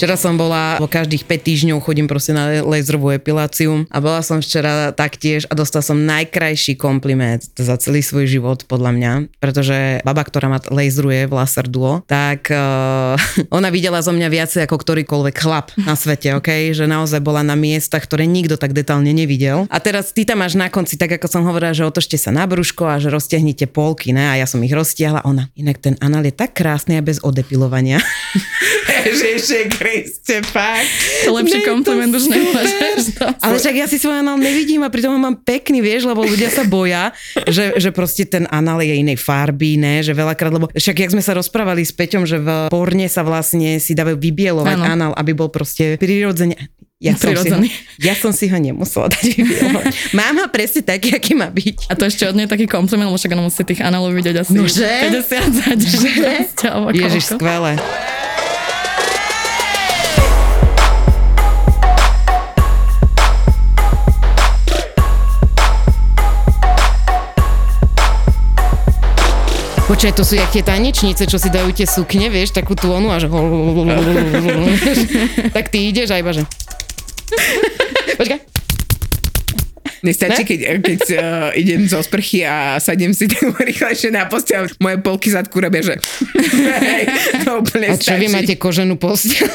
Včera som bola, po každých 5 týždňov chodím proste na laserovú epiláciu a bola som včera taktiež a dostal som najkrajší kompliment za celý svoj život podľa mňa, pretože baba, ktorá ma laseruje v Laser Duo, tak uh, ona videla zo mňa viacej ako ktorýkoľvek chlap na svete, ok? Že naozaj bola na miestach, ktoré nikto tak detálne nevidel. A teraz ty tam máš na konci, tak ako som hovorila, že otočte sa na brúško a že roztiahnite polky, ne? A ja som ich roztiahla. Ona, inak ten anal je tak krásny a bez odepilovania. Ježiši Kriste, fakt. To lepší kompliment už nemôžeš. Ale však ja si svoj anál nevidím a pritom ho mám pekný, vieš, lebo ľudia sa boja, že, že proste ten anál je inej farby, ne, že veľakrát, lebo však jak sme sa rozprávali s Peťom, že v porne sa vlastne si dávajú vybielovať ano. anál, aby bol proste prirodzene ja som, si ho, ja som si ho nemusela dať vybielovať. Mám ho presne taký, aký má byť. A to ešte od nej taký kompliment, lebo však ono musí tých analov vidieť asi Nože? 50 za Ježiš, skvelé. Počkaj, to sú jak tie tanečnice, čo si dajú tie sukne, vieš, takú tónu a že... tak ty ideš a iba, že... Počkaj. Mne stačí, keď, keď uh, idem zo sprchy a sadnem si tak rýchlejšie na postel, moje polky zadku robia, že... Hej, to úplne a čo stačí. vy máte koženú postel?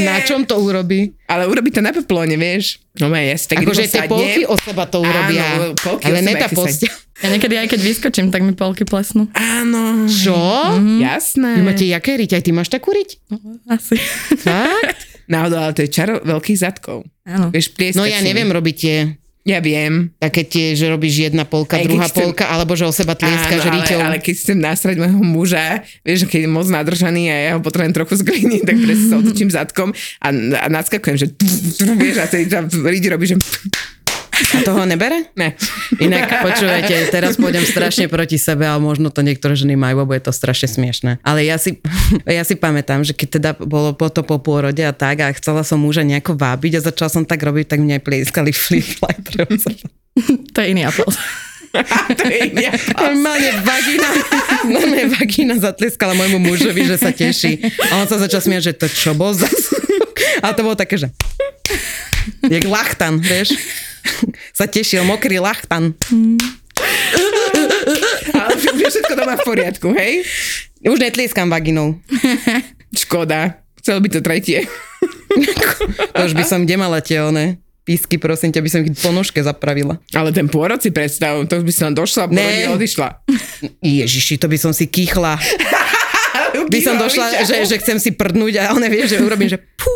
Na čom to urobí? Ale urobí to na peplone, vieš. No ja si tak Akože tie polky od seba to urobia. Áno, polky ale ne tá postel. Ja niekedy aj keď vyskočím, tak mi polky plesnú. Áno. Čo? Mm-hmm. Jasné. Vy máte jaké riť? Aj ty máš takú riť? No, asi. Fakt? Náhodou, ale to je čaro veľkých zadkov. Áno. Vieš, no ja neviem robiť tie ja viem. Také tie, že robíš jedna polka, Aj druhá chcem... polka, alebo že o seba tlieskaš riťou. Ale, ale keď chcem nasrať môjho muža, vieš, keď je moc nadržaný a ja ho potrebujem trochu zgliniť, tak presne sa otočím zadkom a, a nadskakujem, že vieš, a tej robí, že a toho nebere? Ne. Inak počúvajte, teraz pôjdem strašne proti sebe, ale možno to niektoré ženy majú, lebo je to strašne smiešné. Ale ja si, ja si pamätám, že keď teda bolo po to po pôrode a tak a chcela som muža nejako vábiť a začala som tak robiť, tak mne aj plieskali flip To je iný apel. to je iný Normálne vagína, normálne vagína zatleskala môjmu mužovi, že sa teší. A on sa začal smiať, že to čo bol za A to bolo také, že... Jak lachtan, vieš? sa tešil, mokrý lachtan. Ale už všetko doma v poriadku, hej? Už netlieskam vaginou. Škoda. Chcel by to tretie. to už by som kde mala tie one písky, prosím ťa, by som ich po nožke zapravila. Ale ten pôrod si predstav, to by som došla, ne. odišla. Ježiši, to by som si kýchla. by som došla, že, že chcem si prdnúť a ona vie, že urobím, že pú.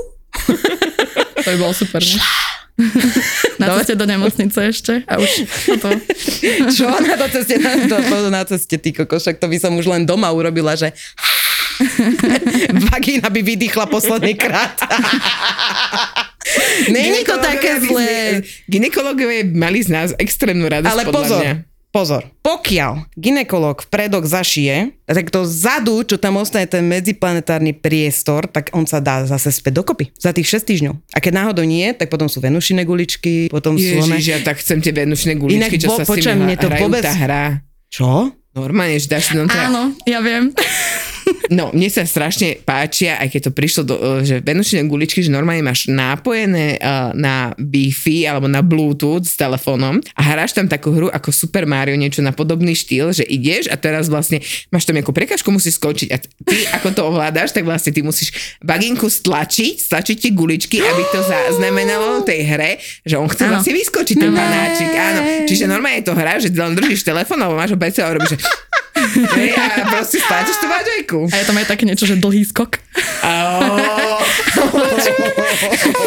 to by bolo super. Ne? Na ceste do nemocnice ešte a už to... Čo na to ceste, na, to, na ceste, ty kokošak, to by som už len doma urobila, že vagína by vydýchla posledný krát. Není to také zlé. Ginekológovia mali z nás extrémnu radosť Ale pozor, mňa. Pozor, pokiaľ ginekolog vpredok zašije, tak to zadu, čo tam ostane ten medziplanetárny priestor, tak on sa dá zase späť dokopy za tých 6 týždňov. A keď náhodou nie, tak potom sú venušine guličky, potom Ježiš, sú... Ježiš, ja tak chcem tie venušine guličky, Inak, čo bo, sa s tým mne to vôbec... tá hra. Čo? Normálne, že dáš tam... Áno, ja viem. No, mne sa strašne páčia, aj keď to prišlo do, e, že venušine guličky, že normálne máš nápojené uh, na Wi-Fi alebo na Bluetooth s telefónom a hráš tam takú hru ako Super Mario, niečo na podobný štýl, že ideš a teraz vlastne máš tam nejakú prekažku, musíš skočiť a ty ako to ovládaš, tak vlastne ty musíš baginku stlačiť, stlačiť tie guličky, aby to znamenalo tej hre, že on chce vlastne vyskočiť ten panáčik. Áno. Čiže normálne je to hra, že len držíš telefón alebo máš ho pred a robíš, že a proste stlačíš tú vážejku. A je tam aj také niečo, že dlhý skok. Ale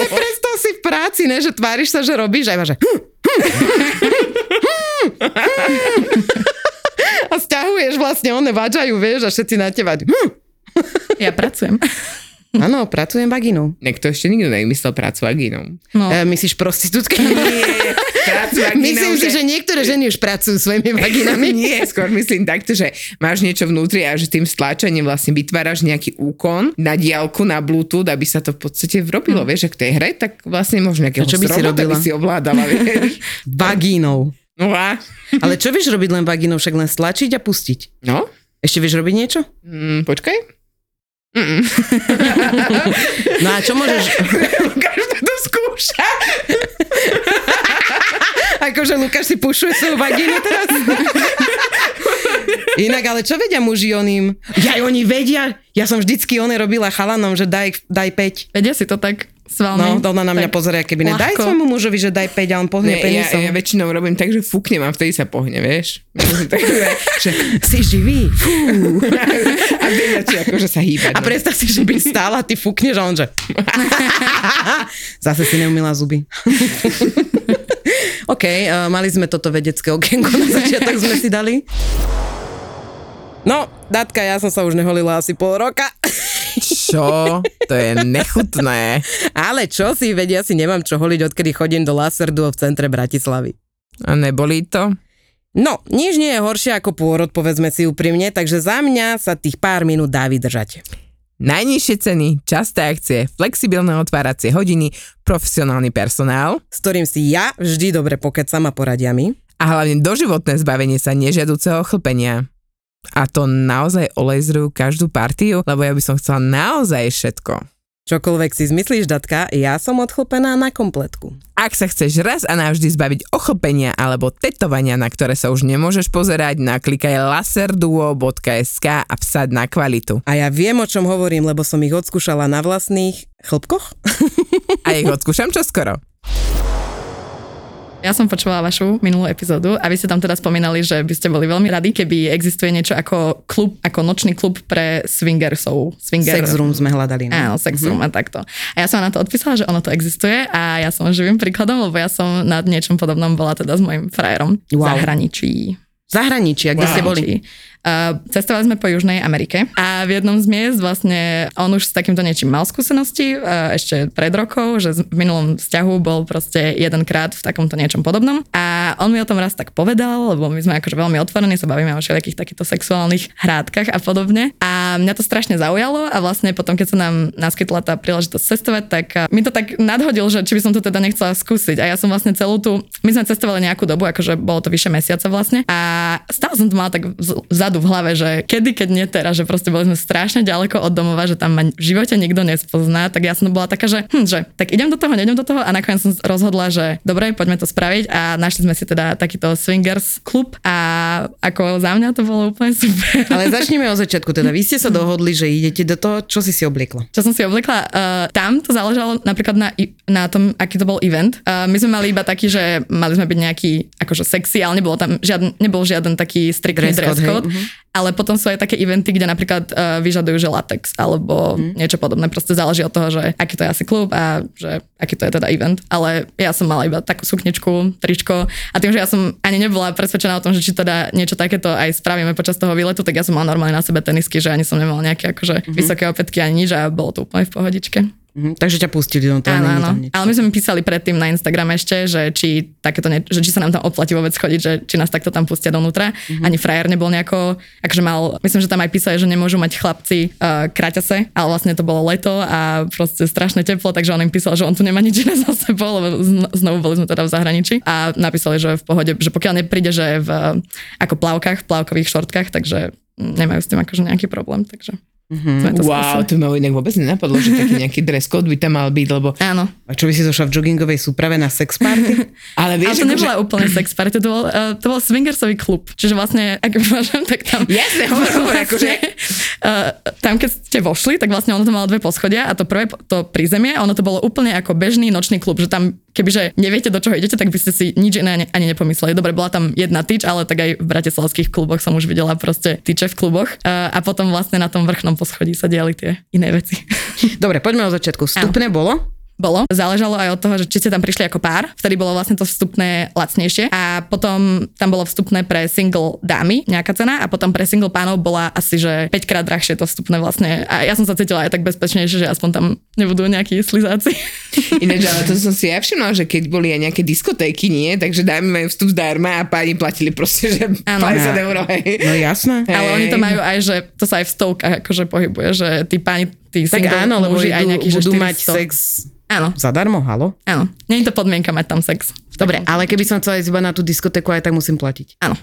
predstav si v práci, ne, že tváriš sa, že robíš a iba, že a vlastne one vážajú, vieš, a všetci na teba. Hm, Ja pracujem. áno, pracujem vaginou. Niekto ešte nikto nevymyslel prácu vagínou. No. E, myslíš prostitútky? Nie, vagínou, Myslím si, že niektoré ženy už pracujú svojimi vaginami. Nie, skôr myslím takto, že máš niečo vnútri a že tým stláčaním vlastne vytváraš nejaký úkon na diálku, na Bluetooth, aby sa to v podstate vrobilo, vieš, ak to je hre, tak vlastne možno nejakého A čo by si robota by robila? si ovládala, vieš. Vagínou. No a? Ale čo vieš robiť len vagínou? Však len stlačiť a pustiť. No? Ešte vieš robiť niečo? Mm, počkaj. Mm-mm. No a čo môžeš... Lukáš to skúša. Akože Lukáš si pušuje svoju vagínu teraz? Inak, ale čo vedia muži oným? Ja, oni vedia. Ja som vždycky one robila chalanom, že daj, daj 5. Vedia si to tak s No, vami? to ona na mňa pozrie, keby ne. Daj svojmu mužovi, že daj 5 a on pohne ja, penisom. ja väčšinou robím tak, že fúknem a vtedy sa pohne, vieš. Takže, že, Si živý. Fú. a vtedy začne akože sa hýbať. A predstav si, že by stála, ty fúkneš a on že... Zase si neumila zuby. OK, uh, mali sme toto vedecké okienko na začiatok sme si dali. No, Datka, ja som sa už neholila asi pol roka. Čo? To je nechutné. Ale čo si, vedia, si nemám čo holiť, odkedy chodím do Laserdu v centre Bratislavy. A nebolí to? No, nič nie je horšie ako pôrod, povedzme si úprimne, takže za mňa sa tých pár minút dá vydržať. Najnižšie ceny, časté akcie, flexibilné otváracie hodiny, profesionálny personál S ktorým si ja vždy dobre pokecam a poradia mi. a hlavne doživotné zbavenie sa nežiaduceho chlpenia. A to naozaj olejzrujú každú partiu, lebo ja by som chcela naozaj všetko. Čokoľvek si zmyslíš, Datka, ja som odchlpená na kompletku. Ak sa chceš raz a navždy zbaviť ochlpenia alebo tetovania, na ktoré sa už nemôžeš pozerať, naklikaj laserduo.sk a vsaď na kvalitu. A ja viem, o čom hovorím, lebo som ich odskúšala na vlastných chlpkoch. A ich odskúšam čoskoro. Ja som počúvala vašu minulú epizódu a vy ste tam teda spomínali, že by ste boli veľmi radi, keby existuje niečo ako klub, ako nočný klub pre swingersov. Swinger... Sex room sme hľadali. No. Áno, sex room a takto. A ja som na to odpísala, že ono to existuje a ja som živým príkladom, lebo ja som nad niečom podobnom bola teda s mojim frajerom v Wow. zahraničí. V zahraničí, kde ste boli? Uh, cestovali sme po Južnej Amerike a v jednom z miest vlastne on už s takýmto niečím mal skúsenosti uh, ešte pred rokov, že v minulom vzťahu bol proste jedenkrát v takomto niečom podobnom. A on mi o tom raz tak povedal, lebo my sme akože veľmi otvorení, sa bavíme o všetkých takýchto sexuálnych hrádkach a podobne. A mňa to strašne zaujalo a vlastne potom, keď sa nám naskytla tá príležitosť cestovať, tak uh, mi to tak nadhodil, že či by som to teda nechcela skúsiť. A ja som vlastne celú tú, my sme cestovali nejakú dobu, akože bolo to vyše mesiaca vlastne. A stále som to mala tak vz- v hlave, že kedy, keď nie teraz, že proste boli sme strašne ďaleko od domova, že tam ma v živote nikto nespozná, tak ja som bola taká, že, hm, že tak idem do toho, neidem do toho a nakoniec som rozhodla, že dobre, poďme to spraviť a našli sme si teda takýto swingers klub a ako za mňa to bolo úplne super. Ale začneme od začiatku. Teda vy ste sa dohodli, že idete do toho, čo si si obliekla. Čo som si oblekla, uh, tam to záležalo napríklad na, na tom, aký to bol event. Uh, my sme mali iba taký, že mali sme byť nejaký akože sexy, ale nebolo tam žiaden, nebol žiaden taký striktný Dress dress code, code. hej, mhm. Ale potom sú aj také eventy, kde napríklad uh, vyžadujú, že latex alebo Mhm. niečo podobné. Proste záleží od toho, že aký to je asi klub a že aký to je teda event. Ale ja som mala iba takú sukničku, tričko a tým, že ja som ani nebola presvedčená o tom, že či teda niečo takéto aj spravíme počas toho výletu, tak ja som mala normálne na sebe tenisky, že ani som nemala nejaké akože Mhm. vysoké opätky ani nič a bolo to úplne v pohodičke. Mhm, takže ťa pustili do toho. Áno, áno. tam nič. Ale my sme písali predtým na Instagram ešte, že či, takéto ne, že či sa nám tam oplatí vôbec chodiť, že či nás takto tam pustia donútra. Mhm. Ani frajer nebol nejako, akože mal, myslím, že tam aj písali, že nemôžu mať chlapci uh, kraťase, ale vlastne to bolo leto a proste strašne teplo, takže on im písal, že on tu nemá nič iné za sebou, lebo zn- znovu boli sme teda v zahraničí a napísali, že v pohode, že pokiaľ nepríde, že v ako plavkách, v plavkových šortkách, takže nemajú s tým akože nejaký problém, takže Mhm. to Wow, to ma inak vôbec nenapadlo, že taký nejaký dress code by tam mal byť, lebo... Áno, A čo by si zošla v joggingovej súprave na sex party? Ale Ale vieš, to akože- nebola úplne sex party, to bol, uh, to bol swingersový klub. Čiže vlastne, ak môžem, tak tam... Jasne, hovor, hovor, akože... Uh, tam, keď ste vošli, tak vlastne ono to malo dve poschodia a to prvé, to prízemie, ono to bolo úplne ako bežný nočný klub, že tam, kebyže neviete, do čoho idete, tak by ste si nič iné ani, nepomysleli. Dobre, bola tam jedna tyč, ale tak aj v bratislavských kluboch som už videla proste tyče v kluboch. A potom vlastne na tom vrchnom poschodí sa diali tie iné veci. Dobre, poďme od začiatku. Vstupné bolo? bolo. Záležalo aj od toho, že či ste tam prišli ako pár, vtedy bolo vlastne to vstupné lacnejšie a potom tam bolo vstupné pre single dámy nejaká cena a potom pre single pánov bola asi, že 5 krát drahšie to vstupné vlastne a ja som sa cítila aj tak bezpečnejšie, že aspoň tam nebudú nejakí slizáci. Ináč, ale to som si ja všimla, že keď boli aj nejaké diskotéky, nie, takže dámy majú vstup zdarma a páni platili proste, že Áno. 50 eur. hej. No jasné. Ale oni to Hej. majú aj, že to sa aj v stovkách akože pohybuje, že tí páni, tí Tak single áno, lebo aj nejaký, že budú 400. mať sex Áno, zadarmo, halo? áno. Nie je to podmienka mať tam sex. Dobre, ale keby som chcela ísť iba na tú diskotéku, aj tak musím platiť. Áno.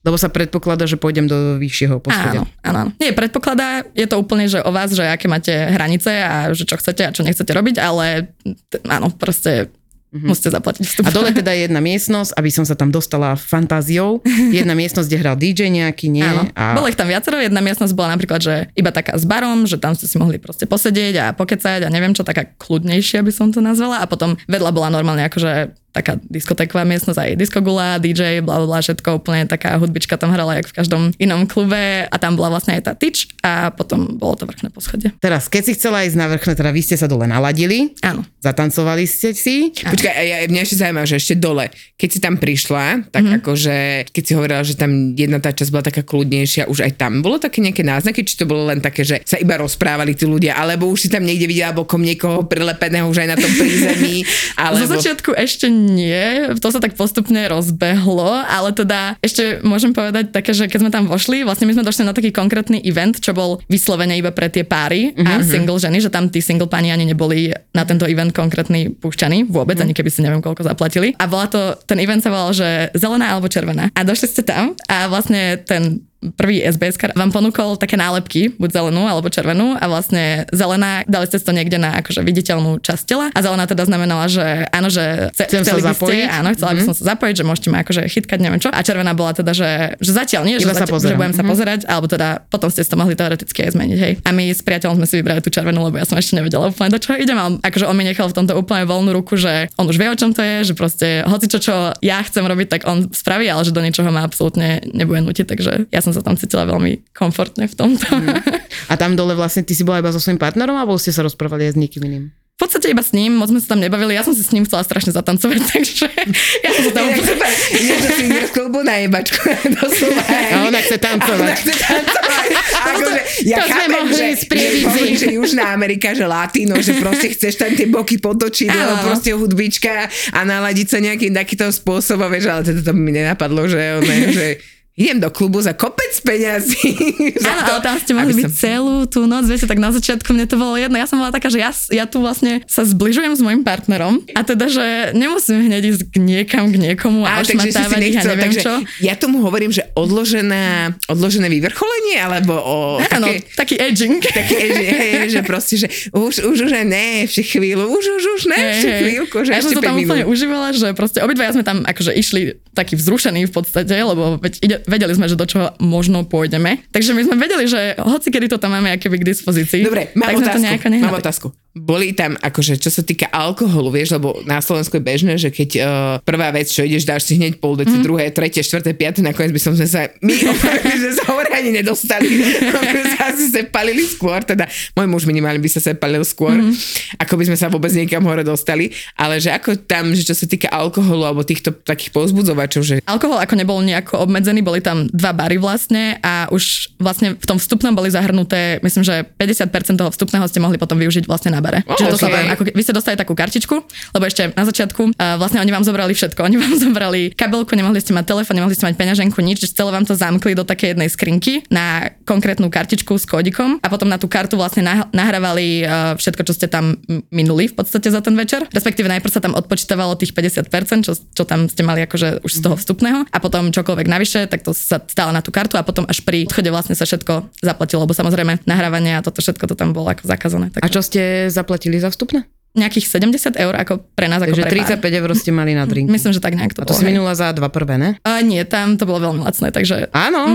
Lebo sa predpokladá, že pôjdem do vyššieho poschodia. Áno, áno. Nie, predpokladá, je to úplne, že o vás, že aké máte hranice a že čo chcete a čo nechcete robiť, ale t- áno, proste mm-hmm. musíte zaplatiť vstup. A dole teda je jedna miestnosť, aby som sa tam dostala fantáziou. Jedna miestnosť, kde hral DJ nejaký, nie? Áno. A... Bolo ich tam viacero. Jedna miestnosť bola napríklad, že iba taká s barom, že tam ste si mohli proste posedieť a pokecať a neviem čo, taká kľudnejšia by som to nazvala. A potom vedľa bola normálne akože taká diskotéková miestnosť, aj diskogula, DJ, bla bla všetko úplne taká hudbička tam hrala, jak v každom inom klube a tam bola vlastne aj tá tyč a potom bolo to vrchné poschodie. Teraz, keď si chcela ísť na vrchné, teda vy ste sa dole naladili, Áno. zatancovali ste si. Počkaj, a ja, mňa ešte zaujíma, že ešte dole, keď si tam prišla, tak mm-hmm. akože, keď si hovorila, že tam jedna tá časť bola taká kľudnejšia, už aj tam bolo také nejaké náznaky, či to bolo len také, že sa iba rozprávali tí ľudia, alebo už si tam niekde videla bokom niekoho prilepeného už aj na tom prízemí, alebo... Zo začiatku ešte nie, to sa tak postupne rozbehlo, ale teda ešte môžem povedať také, že keď sme tam vošli, vlastne my sme došli na taký konkrétny event, čo bol vyslovene iba pre tie páry a single ženy, že tam tí single pani ani neboli na tento event konkrétny púšťaní vôbec, ani keby si neviem koľko zaplatili. A bola to, ten event sa volal, že zelená alebo červená. A došli ste tam a vlastne ten prvý SBS vám ponúkol také nálepky, buď zelenú alebo červenú a vlastne zelená, dali ste to niekde na akože viditeľnú časť tela a zelená teda znamenala, že áno, že chce, Chcem sa by zapojiť. Ste, áno, chcela by som sa zapojiť, že môžete ma akože chytkať, neviem čo. A červená bola teda, že, že zatiaľ nie, že, Iba sa zatiaľ, že budem sa pozerať, alebo teda potom ste to mohli teoreticky aj zmeniť, hej. A my s priateľom sme si vybrali tú červenú, lebo ja som ešte nevedela úplne do čoho idem, ale akože on mi nechal v tomto úplne voľnú ruku, že on už vie, o čom to je, že proste hoci čo, čo ja chcem robiť, tak on spraví, ale že do ničoho ma absolútne nebude nutiť, takže ja som sa tam cítila veľmi komfortne v tomto. A tam dole vlastne ty si bola iba so svojím partnerom, alebo ste sa rozprávali aj s niekým iným? V podstate iba s ním, moc sme sa tam nebavili, ja som si s ním chcela strašne zatancovať, takže ja som sa tam Inak super, inak to si ide z klubu na jebačku, doslova. A ona chce tancovať. Ona chce tancovať. Akože, ja to chápem, že, že, že Južná Amerika, že latino, že proste chceš tam tie boky potočiť, alebo proste hudbička a naladiť sa nejakým takýmto spôsobom, vieš, ale teda to mi nenapadlo, že, ona, že idem do klubu za kopec peňazí. Áno, to, ale tam ste mohli byť celú tú noc, viete, tak na začiatku mne to bolo jedno. Ja som bola taká, že ja, ja tu vlastne sa zbližujem s mojim partnerom a teda, že nemusím hneď ísť k niekam, k niekomu a, si ošmatávať ich a neviem takže čo. ja tomu hovorím, že odložená, odložené vyvrcholenie, alebo o Áno, také, taký edging. taký, že, hej, že proste, že už, už, už ne, ešte chvíľu, už, už, už ne, ešte hej. chvíľku, že A ja som ešte sa tam 5 úplne užívala, že proste obidvaja sme tam akože išli takí vzrušení v podstate, lebo veď ide, vedeli sme, že do čoho možno pôjdeme. Takže my sme vedeli, že hoci kedy to tam máme akéby k dispozícii, Dobre, mám tak sme to otázku, mám otázku. Boli tam, akože, čo sa týka alkoholu, vieš, lebo na Slovensku je bežné, že keď uh, prvá vec, čo ideš, dáš si hneď pol deci, mm. druhé, tretie, štvrté, piaté, nakoniec by som sme sa, my opravdu sme sa hore ani nedostali. My sa asi sa palili skôr, teda môj muž minimálne by sa sa palil skôr, mm. ako by sme sa vôbec niekam hore dostali, ale že ako tam, že čo sa týka alkoholu alebo týchto takých povzbudzovačov, že Alkohol ako nebol nejako obmedzený, boli tam dva bary vlastne a už vlastne v tom vstupnom boli zahrnuté, myslím, že 50% toho vstupného ste mohli potom využiť vlastne na bare. Oh, Čiže to sa okay. vám, ako ke- vy ste dostali takú kartičku, lebo ešte na začiatku uh, vlastne oni vám zobrali všetko. Oni vám zobrali kabelku, nemohli ste mať telefón, nemohli ste mať peňaženku, nič, že celé vám to zamkli do takej jednej skrinky na konkrétnu kartičku s kódikom a potom na tú kartu vlastne nah- nahrávali uh, všetko, čo ste tam minuli v podstate za ten večer. Respektíve najprv sa tam odpočítavalo tých 50%, čo, čo tam ste mali akože už z toho vstupného a potom čokoľvek navyše, tak to sa stále na tú kartu a potom až pri odchode vlastne sa všetko zaplatilo, lebo samozrejme nahrávanie a toto všetko to tam bolo ako zakázané. A Tak čo ste zaplatili za vstupné? nejakých 70 eur ako pre nás, ako Takže pre pár. 35 eur ste mali na drink. Myslím, že tak nejak A to to bolo. si minula za dva prvé, ne? A nie, tam to bolo veľmi lacné, takže Áno.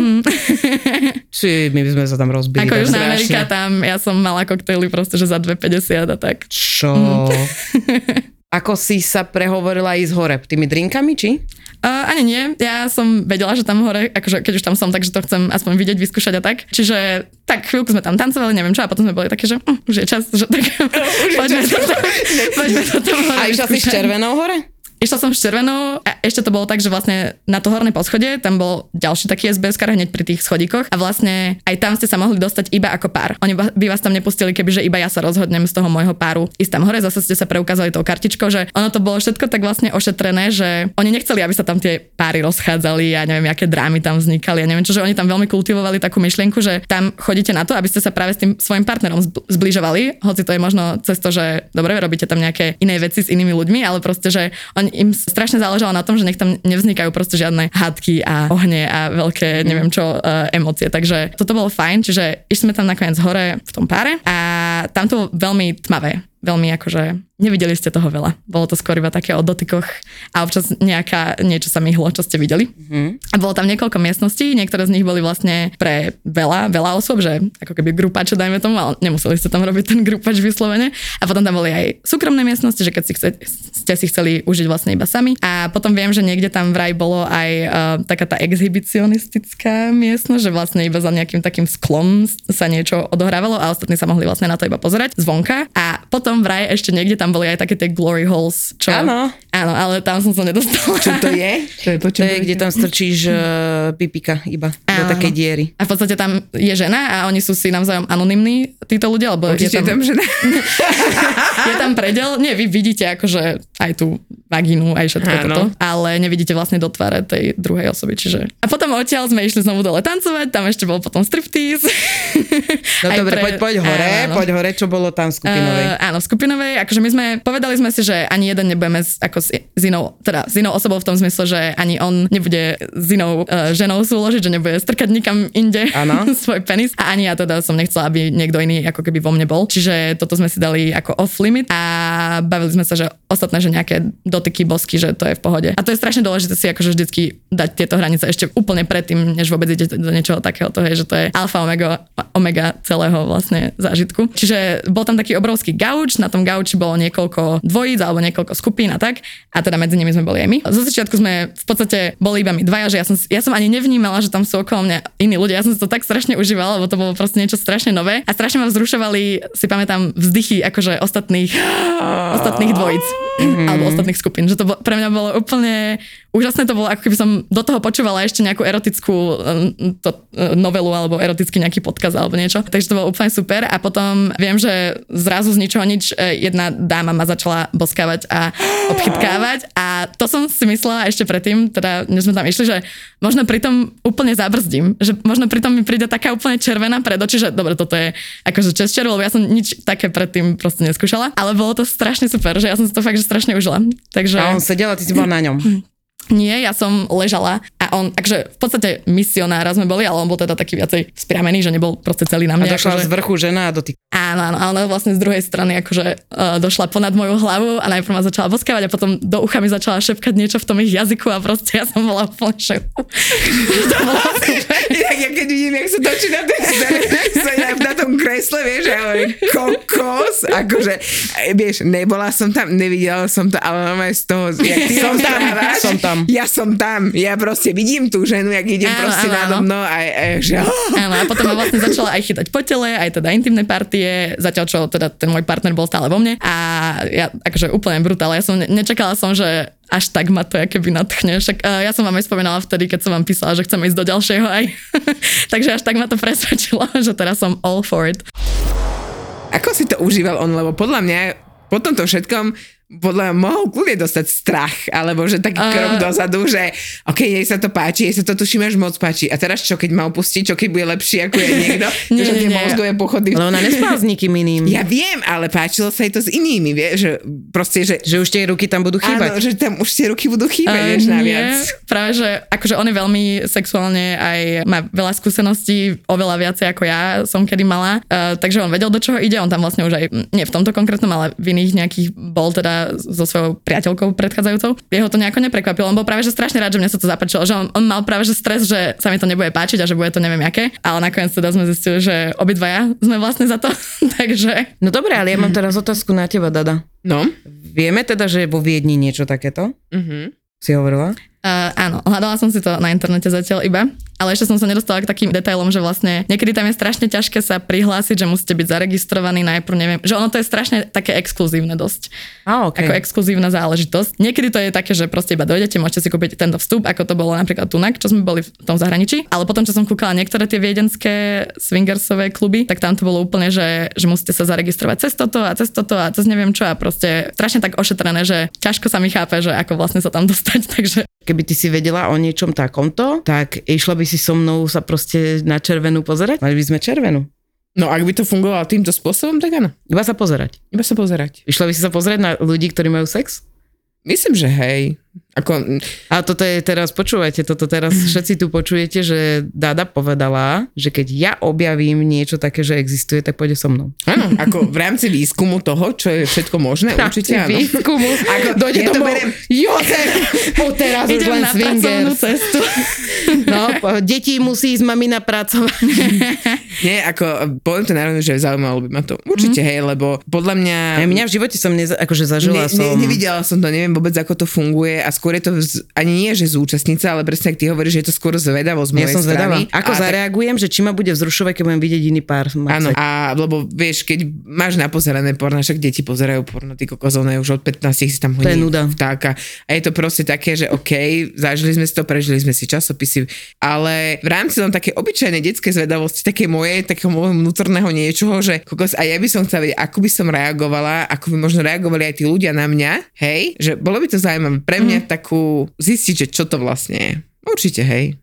Či my by sme sa tam rozbili. ako Južná strašne. Amerika, tam ja som mala koktejly proste, že za 2,50 a tak. Čo? Ako si sa prehovorila ísť hore? Tými drinkami, či? Uh, ani nie, ja som vedela, že tam hore, akože keď už tam som, takže to chcem aspoň vidieť, vyskúšať a tak. Čiže tak chvíľku sme tam tancovali, neviem čo, a potom sme boli také, že uh, už je čas, že tak poďme to, poďme to tam hore A išla si s červenou hore? Išla som s červenou a ešte to bolo tak, že vlastne na to horné poschodie tam bol ďalší taký SBS kar hneď pri tých schodíkoch a vlastne aj tam ste sa mohli dostať iba ako pár. Oni by vás tam nepustili, kebyže iba ja sa rozhodnem z toho môjho páru ísť tam hore, zase ste sa preukázali tou kartičkou, že ono to bolo všetko tak vlastne ošetrené, že oni nechceli, aby sa tam tie páry rozchádzali a neviem, aké drámy tam vznikali. A neviem čo, že oni tam veľmi kultivovali takú myšlienku, že tam chodíte na to, aby ste sa práve s tým svojim partnerom zb- zbližovali, hoci to je možno cez to, že dobre, robíte tam nejaké iné veci s inými ľuďmi, ale proste, že on, im strašne záležalo na tom, že nech tam nevznikajú proste žiadne hádky a ohne a veľké, neviem čo, uh, emócie. Takže toto bolo fajn, čiže išli sme tam nakoniec hore v tom páre a tam to bolo veľmi tmavé veľmi akože nevideli ste toho veľa. Bolo to skôr iba také o dotykoch a občas nejaká, niečo sa myhlo, čo ste videli. Mm-hmm. A bolo tam niekoľko miestností, niektoré z nich boli vlastne pre veľa, veľa osôb, že ako keby grupače, dajme tomu, ale nemuseli ste tam robiť ten grupač vyslovene. A potom tam boli aj súkromné miestnosti, že keď si chce, ste si chceli užiť vlastne iba sami. A potom viem, že niekde tam vraj bolo aj uh, taká tá exhibicionistická miestnosť, že vlastne iba za nejakým takým sklom sa niečo odohrávalo a ostatní sa mohli vlastne na to iba pozerať zvonka. A potom vraj ešte niekde tam boli aj také tie glory holes. Čo... Áno. Áno, ale tam som sa nedostala. Čo to je? Čo je, po To je, kde tam strčíš uh, pipika iba do Áno. takej diery. A v podstate tam je žena a oni sú si navzájom anonymní, títo ľudia, lebo je Určite tam, tam žena. je tam predel. Nie, vy vidíte akože aj tú vagínu, aj všetko Áno. toto, ale nevidíte vlastne do tváre tej druhej osoby, čiže... A potom odtiaľ sme išli znovu dole tancovať, tam ešte bol potom striptease. No Aj dobre, pre- poď, poď hore, Áno. poď hore, čo bolo tam v skupinovej. Uh, áno, v skupinovej, akože my sme, povedali sme si, že ani jeden nebudeme s, ako s, s inou, teda s inou osobou v tom zmysle, že ani on nebude s inou uh, ženou súložiť, že nebude strkať nikam inde Áno. svoj penis a ani ja teda som nechcela, aby niekto iný ako keby vo mne bol. Čiže toto sme si dali ako off limit a bavili sme sa, že ostatné, že nejaké dotyky, bosky, že to je v pohode. A to je strašne dôležité si akože vždycky dať tieto hranice ešte úplne predtým, než vôbec idete do niečoho takého, to je, že to je alfa omega, omega celého vlastne zážitku. Čiže bol tam taký obrovský gauč, na tom gauči bolo niekoľko dvojíc alebo niekoľko skupín a tak. A teda medzi nimi sme boli aj my. Zo začiatku sme v podstate boli iba my dvaja, že ja som, ja som ani nevnímala, že tam sú okolo mňa iní ľudia. Ja som si to tak strašne užívala, lebo to bolo proste niečo strašne nové. A strašne ma vzrušovali, si pamätám, vzdychy akože ostatných, ostatných dvojíc alebo ostatných skupín. Že to bolo, pre mňa bolo úplne úžasné. To bolo, ako keby som do toho počúvala ešte nejakú erotickú um, to, uh, novelu alebo erotický nejaký podkaz alebo niečo. Takže to bolo úplne super. A potom viem, že zrazu z ničoho nič eh, jedna dáma ma začala boskávať a obchytkávať. A to som si myslela ešte predtým, teda než sme tam išli, že možno pri tom úplne zabrzdím. Že možno pri tom mi príde taká úplne červená pred oči, že dobre, toto je akože čest červ, lebo ja som nič také predtým proste neskúšala. Ale bolo to strašne super, že ja som si to fakt že strašne užila. Takže... A on sedel a ty si bola na ňom. Nie, ja som ležala a on, takže v podstate misionára sme boli, ale on bol teda taký viacej spramený, že nebol proste celý na A mne. došla akože, z vrchu žena a dotyk. áno, áno, ale ona vlastne z druhej strany akože uh, došla ponad moju hlavu a najprv ma začala boskávať a potom do ucha mi začala šepkať niečo v tom ich jazyku a proste ja som bola že... to bolo super. Inak ja keď vidím, jak sa točí na tej scéne, sa ja na tom kresle, vieš, ja hovorím, kokos, akože, e, vieš, nebola som tam, nevidela som to, ale máme z toho, jak ty Som tam, som tam. Ja som tam, ja proste vidím tú ženu, jak ide Áno, proste áno, nado mnou a, a že, Áno, a potom ma vlastne začala aj chytať po tele, aj teda intimné partie, zatiaľ čo teda ten môj partner bol stále vo mne a ja akože úplne brutál. Ja som, ne- nečakala som, že až tak ma to keby natchne. Však uh, ja som vám aj spomínala vtedy, keď som vám písala, že chcem ísť do ďalšieho aj. Takže až tak ma to presvedčilo, že teraz som all for it. Ako si to užíval on, lebo podľa mňa po tomto všetkom podľa mňa mohol kľudne dostať strach, alebo že taký A- krok dozadu, že ok, jej sa to páči, jej sa to tuším až moc páči. A teraz čo, keď ma opustí, čo keď bude lepší, ako je niekto? Nie, že tie nie, mozgové pochody... Ale ona nespala s nikým iným. Ja viem, ale páčilo sa jej to s inými, vieš, že proste, že... Že už tie ruky tam budú chýbať. Áno, že tam už tie ruky budú chýbať, Eh, vieš, nie, naviac. práve, že akože on je veľmi sexuálne aj má veľa skúseností, oveľa viacej ako ja som kedy mala, uh, takže on vedel, do čoho ide, on tam vlastne už aj, nie v tomto konkrétnom, ale v iných nejakých bol teda teda so svojou priateľkou predchádzajúcou. Jeho to nejako neprekvapilo, on bol práve že strašne rád, že mne sa to zapáčilo, že on, on mal práve že stres, že sa mi to nebude páčiť a že bude to neviem aké, ale nakoniec teda sme zistili, že obidvaja sme vlastne za to, takže... No dobre, ale ja mám teraz otázku na teba, Dada. No. Vieme teda, že je vo Viedni niečo takéto? Uh-huh. Si hovorila? Uh, áno, hľadala som si to na internete zatiaľ iba, ale ešte som sa nedostala k takým detailom, že vlastne niekedy tam je strašne ťažké sa prihlásiť, že musíte byť zaregistrovaní najprv, neviem, že ono to je strašne také exkluzívne dosť. A, okay. Ako exkluzívna záležitosť. Niekedy to je také, že proste iba dojdete, môžete si kúpiť tento vstup, ako to bolo napríklad tunak, čo sme boli v tom zahraničí. Ale potom, čo som kúkala niektoré tie viedenské swingersové kluby, tak tam to bolo úplne, že, že musíte sa zaregistrovať cez toto a cez toto a cez neviem čo a proste strašne tak ošetrené, že ťažko sa mi chápe, že ako vlastne sa tam dostať. Takže Keby ty si vedela o niečom takomto, tak išla by si so mnou sa proste na červenú pozerať? Mali by sme červenú. No ak by to fungovalo týmto spôsobom, tak áno. Iba sa pozerať. Iba sa pozerať. Išla by si sa pozrieť na ľudí, ktorí majú sex? Myslím, že hej. Ako, A toto je teraz, počúvajte, toto teraz všetci tu počujete, že Dada povedala, že keď ja objavím niečo také, že existuje, tak pôjde so mnou. áno, ako v rámci výskumu toho, čo je všetko možné, určite áno. Výskumu. Ako, Dojde ja to domov. beriem- Jozef, teraz už len na swingers. cestu. Deti musí ísť mamina pracovať. Nie, ako, poviem to naravno, že zaujímalo by ma to. Určite hej, lebo podľa mňa... Ja, mňa v živote som neza, akože zažila ne, som... ne, nevidela som to, neviem vôbec, ako to funguje a skôr je to vz, ani nie, že zúčastnica, ale presne ak ty hovoríš, že je to skôr zvedavosť z Ja mojej som zvedavá. strany. Ako a tak- zareagujem, že či ma bude vzrušovať, keď budem vidieť iný pár. Áno, a lebo vieš, keď máš napozerané porno, však deti pozerajú porno, ty kokozóne už od 15 si tam hodí To je nuda. vtáka. A je to proste také, že OK, zažili sme si to, prežili sme si časopisy, ale v rámci len také obyčajnej detskej zvedavosti, také moje, takého môjho vnútorného niečoho, že kokos, a ja by som chcela vedieť, ako by som reagovala, ako by možno reagovali aj tí ľudia na mňa, hej, že bolo by to zaujímavé pre mňa Mhm. takú zistiť, že čo to vlastne je. Určite, hej.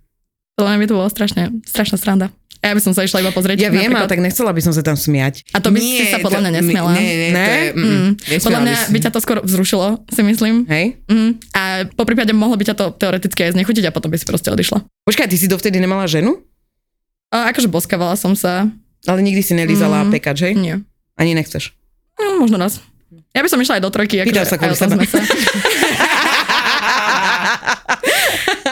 Podľa mňa by to bolo strašne, strašná sranda. A ja by som sa išla iba pozrieť. Ja viem, ale tak nechcela by som sa tam smiať. A to by si sa podľa mňa nesmiela. Nie, nie, Ne? to je, mm, Mm. Podľa mňa by ťa to skoro vzrušilo, si myslím. Hej? Mm. A po prípade mohlo by ťa to teoreticky aj znechutiť a potom by si proste odišla. Počkaj, ty si dovtedy nemala ženu? A akože boskávala som sa. Ale nikdy si nelízala Mm. pekač, hej? Nie. Ani nechceš. No, možno raz. Ja by som išla aj do trojky. Pýtal akože sa kvôli sa.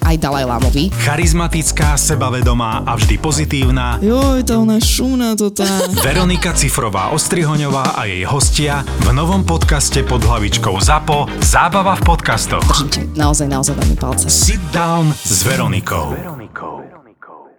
aj Dalaj Lámovi. Charizmatická, sebavedomá a vždy pozitívna Joj, tá ona šumná to tá. Veronika Cifrová Ostrihoňová a jej hostia v novom podcaste pod hlavičkou ZAPO Zábava v podcastoch. Držím ti naozaj, naozaj veľmi palce. Sit down s Veronikou.